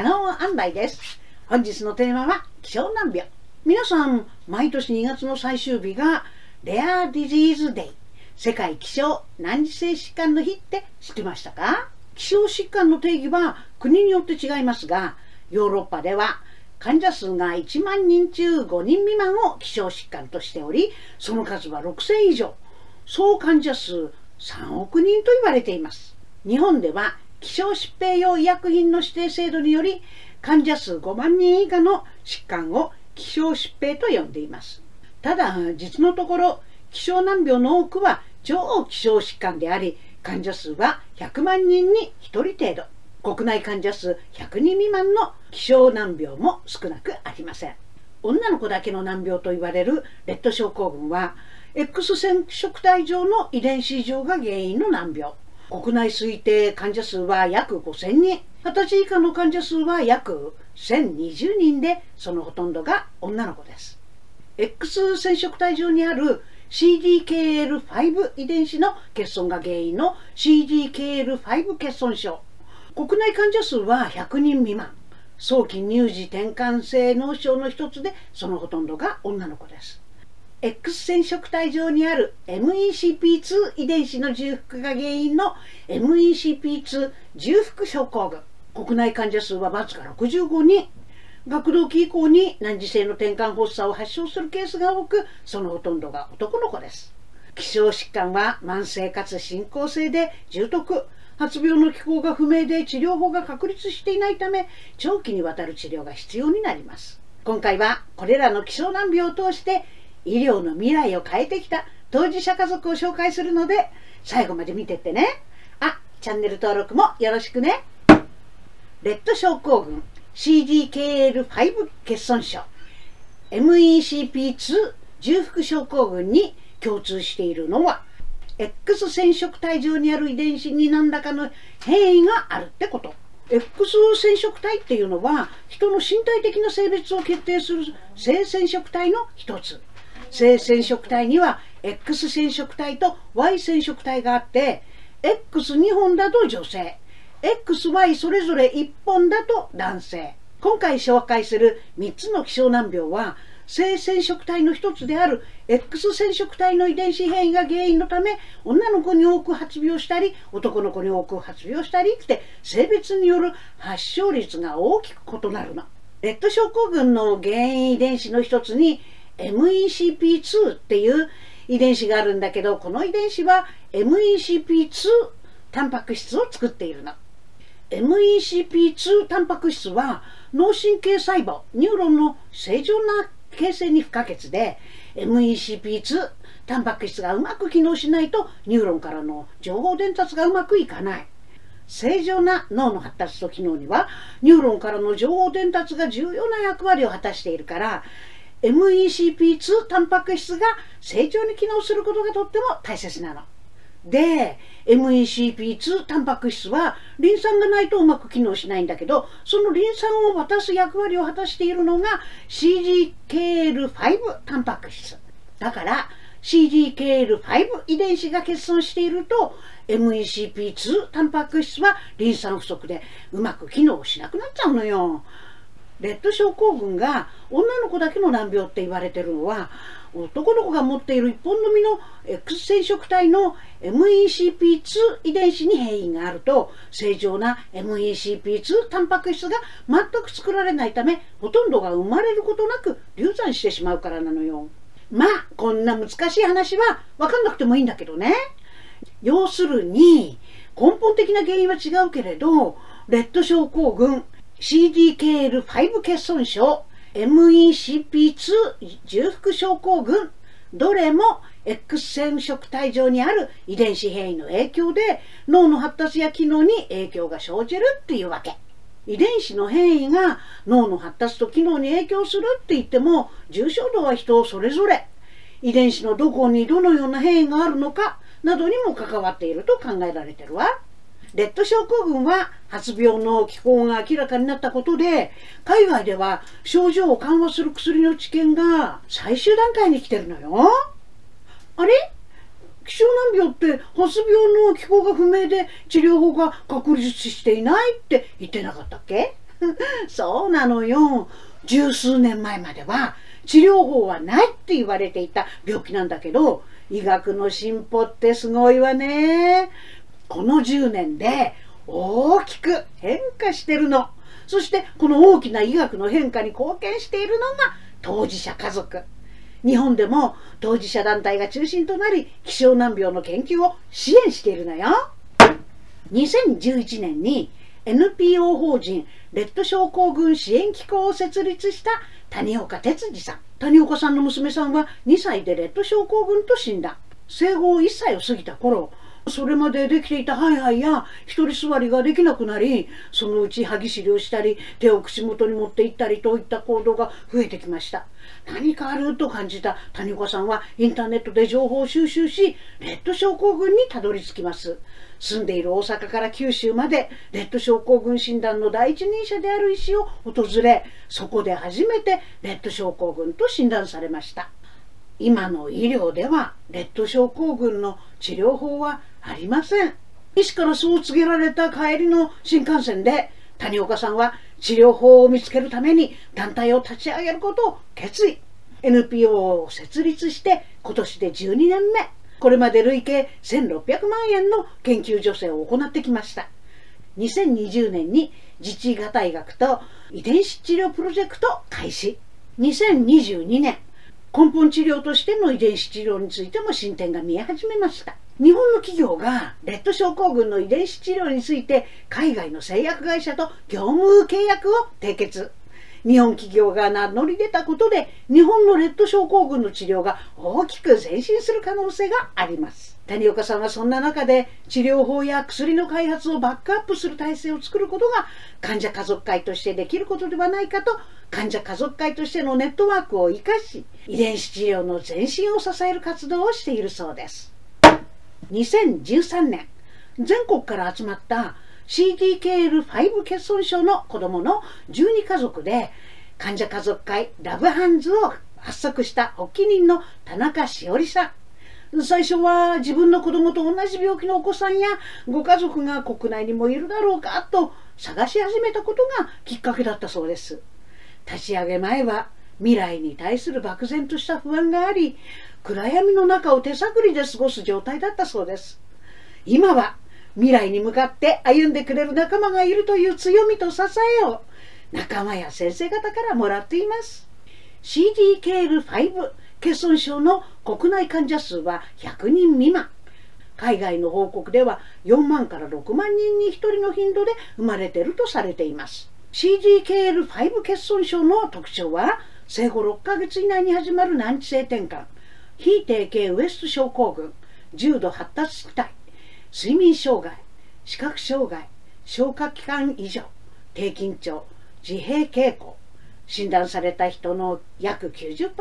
カノン安内です。本日のテーマは気象難病。皆さん毎年2月の最終日がレアディジーズデイ世界気象難治性疾患の日って知ってましたか？気象疾患の定義は国によって違いますがヨーロッパでは患者数が1万人中5人未満を希少疾患としておりその数は6000以上。総患者数3億人と言われています。日本では希少疾病用医薬品の指定制度により患者数5万人以下の疾患を希少疾病と呼んでいます。ただ実のところ希少難病の多くは超希少疾患であり患者数は100万人に1人程度。国内患者数100人未満の希少難病も少なくありません。女の子だけの難病と言われるレッド症候群は X 染色体上の遺伝子異常が原因の難病。国内推定患者数は約5000人。20歳以下の患者数は約1020人でそのほとんどが女の子です。X 染色体上にある CDKL5 遺伝子の欠損が原因の CDKL5 欠損症。国内患者数は100人未満。早期乳児転換性脳症の一つでそのほとんどが女の子です。X 染色体上にある MECP2 遺伝子の重複が原因の MECP2 重複症候群。国内患者数はわずか65人。学童期以降に難治性の転換発作を発症するケースが多くそのほとんどが男の子です。希少疾患は慢性かつ進行性で重篤。発病の機構が不明で治療法が確立していないため長期にわたる治療が必要になります。今回はこれらの希少難病を通して医療の未来を変えてきた当事者家族を紹介するので最後まで見てってねあチャンネル登録もよろしくねレッド症候群 CDKL5 欠損症 MECP2 重複症候群に共通しているのは X 染色体上にある遺伝子に何らかの変異があるってこと。X 染色体っていうのは人の身体的な性別を決定する性染色体の一つ。性染色体には X 染色体と Y 染色体があって X2 本だと女性 XY それぞれ1本だと男性今回紹介する3つの希少難病は性染色体の一つである X 染色体の遺伝子変異が原因のため女の子に多く発病したり男の子に多く発病したりって性別による発症率が大きく異なるの。レッド症候群の原因遺伝子の一つに MECP2 っていう遺伝子があるんだけどこの遺伝子は MECP2 タンパク質を作っているの。MECP2 タンパク質は脳神経細胞ニューロンの正常な形成に不可欠で MECP2 タンパク質がうまく機能しないとニューロンからの情報伝達がうまくいかない正常な脳の発達と機能にはニューロンからの情報伝達が重要な役割を果たしているから MECP2 タンパク質が正常に機能することがとっても大切なの。で MECP2 タンパク質はリン酸がないとうまく機能しないんだけどそのリン酸を渡す役割を果たしているのが CGKL5 タンパク質だから CGKL5 遺伝子が欠損していると MECP2 タンパク質はリン酸不足でうまく機能しなくなっちゃうのよ。レッド症候群が女の子だけの難病って言われてるのは男の子が持っている一本のみの X 染色体の MECP2 遺伝子に変異があると正常な MECP2 タンパク質が全く作られないためほとんどが生まれることなく流産してしまうからなのよ。まあこんな難しい話は分かんなくてもいいんだけどね。要するに根本的な原因は違うけれどレッド症候群 CDKL5 欠損症 MECP2 重複症候群どれも X 染色体上にある遺伝子変異の影響で脳の発達や機能に影響が生じるっていうわけ。遺伝子の変異が脳の発達と機能に影響するって言っても重症度は人それぞれ遺伝子のどこにどのような変異があるのかなどにも関わっていると考えられてるわ。レッド症候群は発病の機構が明らかになったことで海外では症状を緩和する薬の治験が最終段階に来てるのよ。あれ？希少難病って発病の機構が不明で治療法が確立していないって言ってなかったっけ？そうなのよ。十数年前までは治療法はないって言われていた病気なんだけど、医学の進歩ってすごいわね。この10年で大きく変化してるの。そしてこの大きな医学の変化に貢献しているのが当事者家族。日本でも当事者団体が中心となり希少難病の研究を支援しているのよ。2011年に NPO 法人レッド症候群支援機構を設立した谷岡哲司さん。谷岡さんの娘さんは2歳でレッド症候群と診断。生後1歳を過ぎた頃、それまでできていたハイハイや一人座りができなくなり、そのうち歯ぎしりをしたり、手を口元に持っていったりといった行動が増えてきました。何かあると感じた谷岡さんはインターネットで情報を収集し、レッド症候群にたどり着きます。住んでいる大阪から九州までレッド症候群診断の第一人者である医師を訪れ、そこで初めてレッド症候群と診断されました。今の医療ではレッド症候群の治療法はありません。医師からそう告げられた帰りの新幹線で谷岡さんは治療法を見つけるために団体を立ち上げることを決意。NPO を設立して今年で12年目。これまで累計1600万円の研究助成を行ってきました。2020年に自治医大学と遺伝子治療プロジェクト開始。2022年、根本治療としての遺伝子治療についても進展が見え始めました。日本の企業がレッド症候群の遺伝子治療について海外の製薬会社と業務契約を締結。日本企業が名乗り出たことで日本のレッド症候群の治療が大きく前進する可能性があります谷岡さんはそんな中で治療法や薬の開発をバックアップする体制を作ることが患者家族会としてできることではないかと患者家族会としてのネットワークを生かし遺伝子治療の前進を支える活動をしているそうです2013年全国から集まった CDKL5 欠損症の子供の12家族で患者家族会ラブハンズを発足した発起人の田中しおりさん。最初は自分の子供と同じ病気のお子さんやご家族が国内にもいるだろうかと探し始めたことがきっかけだったそうです。立ち上げ前は未来に対する漠然とした不安があり暗闇の中を手探りで過ごす状態だったそうです。今は未来に向かって歩んでくれる仲間がいるという強みと支えを仲間や先生方からもらっています。CDKL5 欠損症の国内患者数は100人未満。海外の報告では4万から6万人に1人の頻度で生まれているとされています。CDKL5 欠損症の特徴は生後6ヶ月以内に始まる難治性転換、非定型ウエスト症候群、重度発達期待、睡眠障害、視覚障害、消化器官異常、低緊張、自閉傾向、診断された人の約90%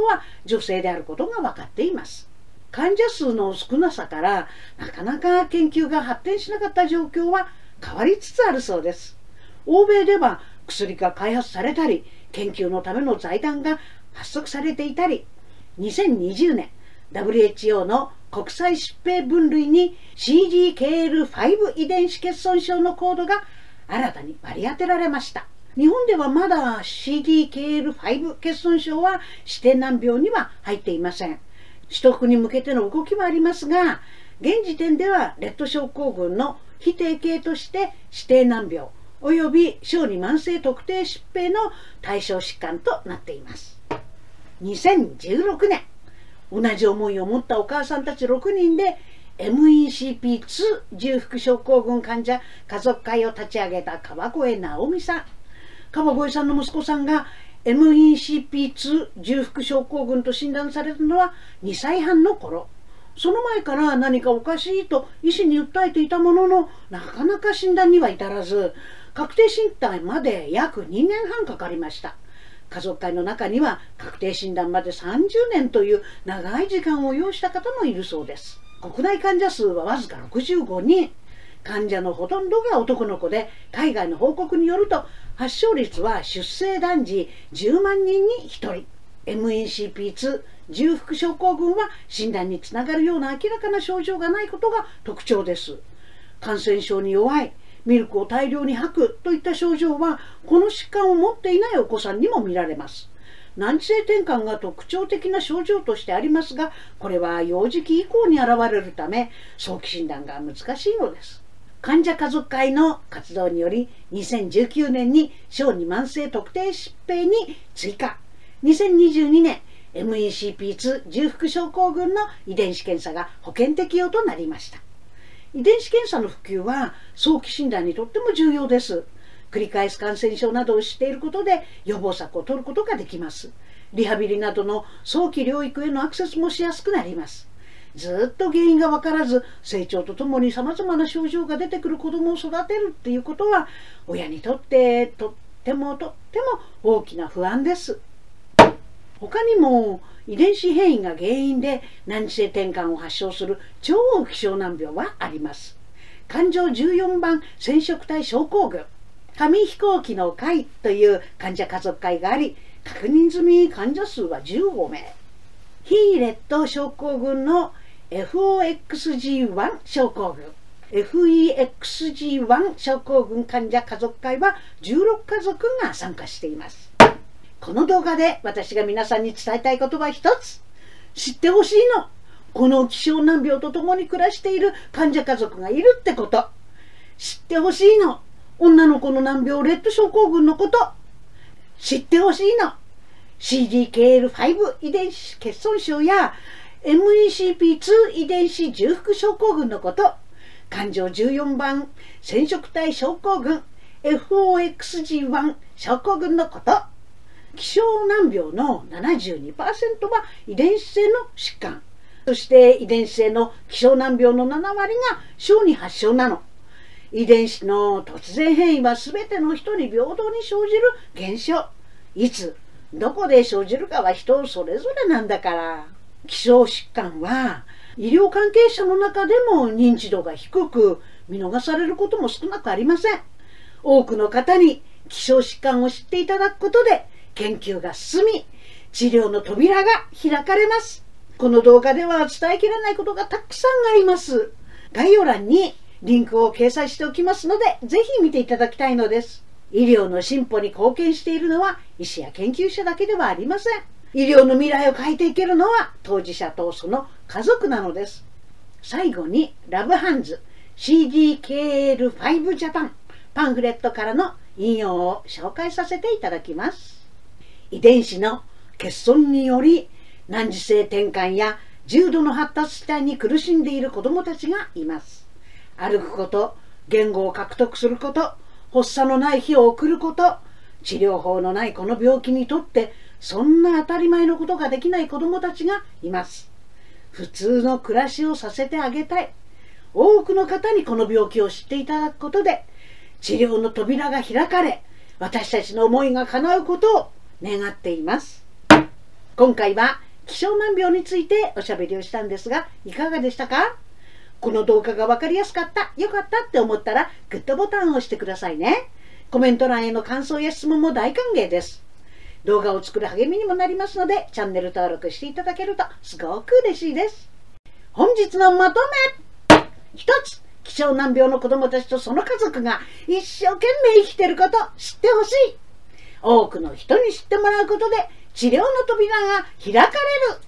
は女性であることが分かっています。患者数の少なさからなかなか研究が発展しなかった状況は変わりつつあるそうです。欧米では薬が開発されたり、研究のための財団が発足されていたり、2020年 WHO の国際疾病分類に CDKL5 遺伝子欠損症のコードが新たに割り当てられました。日本ではまだ CDKL5 欠損症は指定難病には入っていません。取得に向けての動きはありますが、現時点ではレッド症候群の非定型として指定難病及び小児慢性特定疾病の対象疾患となっています。2016年同じ思いを持ったお母さんたち6人で MECP2 重複症候群患者家族会を立ち上げた川越直美さん川越さんの息子さんが MECP2 重複症候群と診断されたのは2歳半の頃その前から何かおかしいと医師に訴えていたもののなかなか診断には至らず確定診断まで約2年半かかりました。家族会の中には確定診断まで30年という長い時間を要した方もいるそうです。国内患者数はわずか65人。患者のほとんどが男の子で海外の報告によると発症率は出生男児10万人に1人。MECP2 重複症候群は診断につながるような明らかな症状がないことが特徴です。感染症に弱いミルクを大量に吐くといった症状はこの疾患を持っていないお子さんにも見られます。難治性転換が特徴的な症状としてありますがこれは幼児期以降に現れるため早期診断が難しいのです。患者家族会の活動により2019年に小児慢性特定疾病に追加。2022年 MECP2 重複症候群の遺伝子検査が保険適用となりました。遺伝子検査の普及は早期診断にとっても重要です。繰り返す感染症などを知っていることで予防策を取ることができます。リハビリなどの早期療育へのアクセスもしやすくなります。ずっと原因が分からず成長とともにさまざまな症状が出てくる子どもを育てるっていうことは親にとってとってもとっても大きな不安です。他にも遺伝子変異が原因で難治性転換を発症する超希少難病はあります。感情14番染色体症候群紙飛行機の会という患者家族会があり確認済み患者数は15名。非劣等症候群の FOXG1 症候群。FEXG1 症候群患者家族会は16家族が参加しています。この動画で私が皆さんに伝えたいことは一つ。知ってほしいの。この希少難病と共に暮らしている患者家族がいるってこと。知ってほしいの。女の子の難病レッド症候群のこと。知ってほしいの。CDKL5 遺伝子欠損症や MECP2 遺伝子重複症候群のこと。感情14番染色体症候群 FOXG1 症候群のこと。希少難病の72%は遺伝子性の疾患。そして遺伝子性の希少難病の7割が小児発症なの。遺伝子の突然変異は全ての人に平等に生じる現象。いつどこで生じるかは人それぞれなんだから。希少疾患は医療関係者の中でも認知度が低く見逃されることも少なくありません。多くの方に希少疾患を知っていただくことで研究が進み治療の扉が開かれます。この動画では伝えきれないことがたくさんあります。概要欄にリンクを掲載しておきますのでぜひ見ていただきたいのです。医療の進歩に貢献しているのは医師や研究者だけではありません。医療の未来を変えていけるのは当事者とその家族なのです。最後にラブハンズ CDKL5 ジャパンパンフレットからの引用を紹介させていただきます。遺伝子の欠損により難治性転換や重度の発達体に苦しんでいる子どもたちがいます。歩くこと言語を獲得すること発作のない日を送ること治療法のないこの病気にとってそんな当たり前のことができない子どもたちがいます。普通の暮らしをさせてあげたい。多くの方にこの病気を知っていただくことで治療の扉が開かれ私たちの思いが叶うことを願っています。今回は希少難病についておしゃべりをしたんですがいかがでしたか？この動画が分かりやすかったよかったって思ったらグッドボタンを押してくださいね。コメント欄への感想や質問も大歓迎です。動画を作る励みにもなりますのでチャンネル登録していただけるとすごく嬉しいです。本日のまとめ。一つ希少難病の子供たちとその家族が一生懸命生きてること知ってほしい。多くの人に知ってもらうことで治療の扉が開かれる。